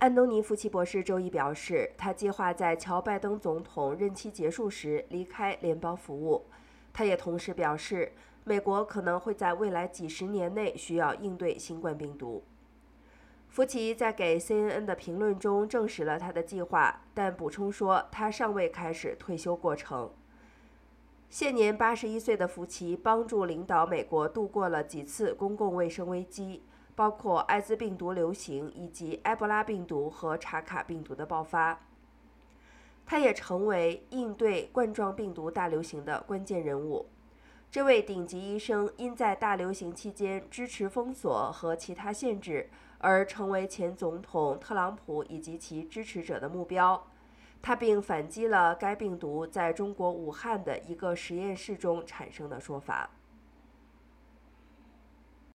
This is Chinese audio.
安东尼·福奇博士周一表示，他计划在乔·拜登总统任期结束时离开联邦服务。他也同时表示，美国可能会在未来几十年内需要应对新冠病毒。福奇在给 CNN 的评论中证实了他的计划，但补充说他尚未开始退休过程。现年八十一岁的福奇帮助领导美国度过了几次公共卫生危机，包括艾滋病毒流行以及埃博拉病毒和查卡病毒的爆发。他也成为应对冠状病毒大流行的关键人物。这位顶级医生因在大流行期间支持封锁和其他限制。而成为前总统特朗普以及其支持者的目标，他并反击了该病毒在中国武汉的一个实验室中产生的说法。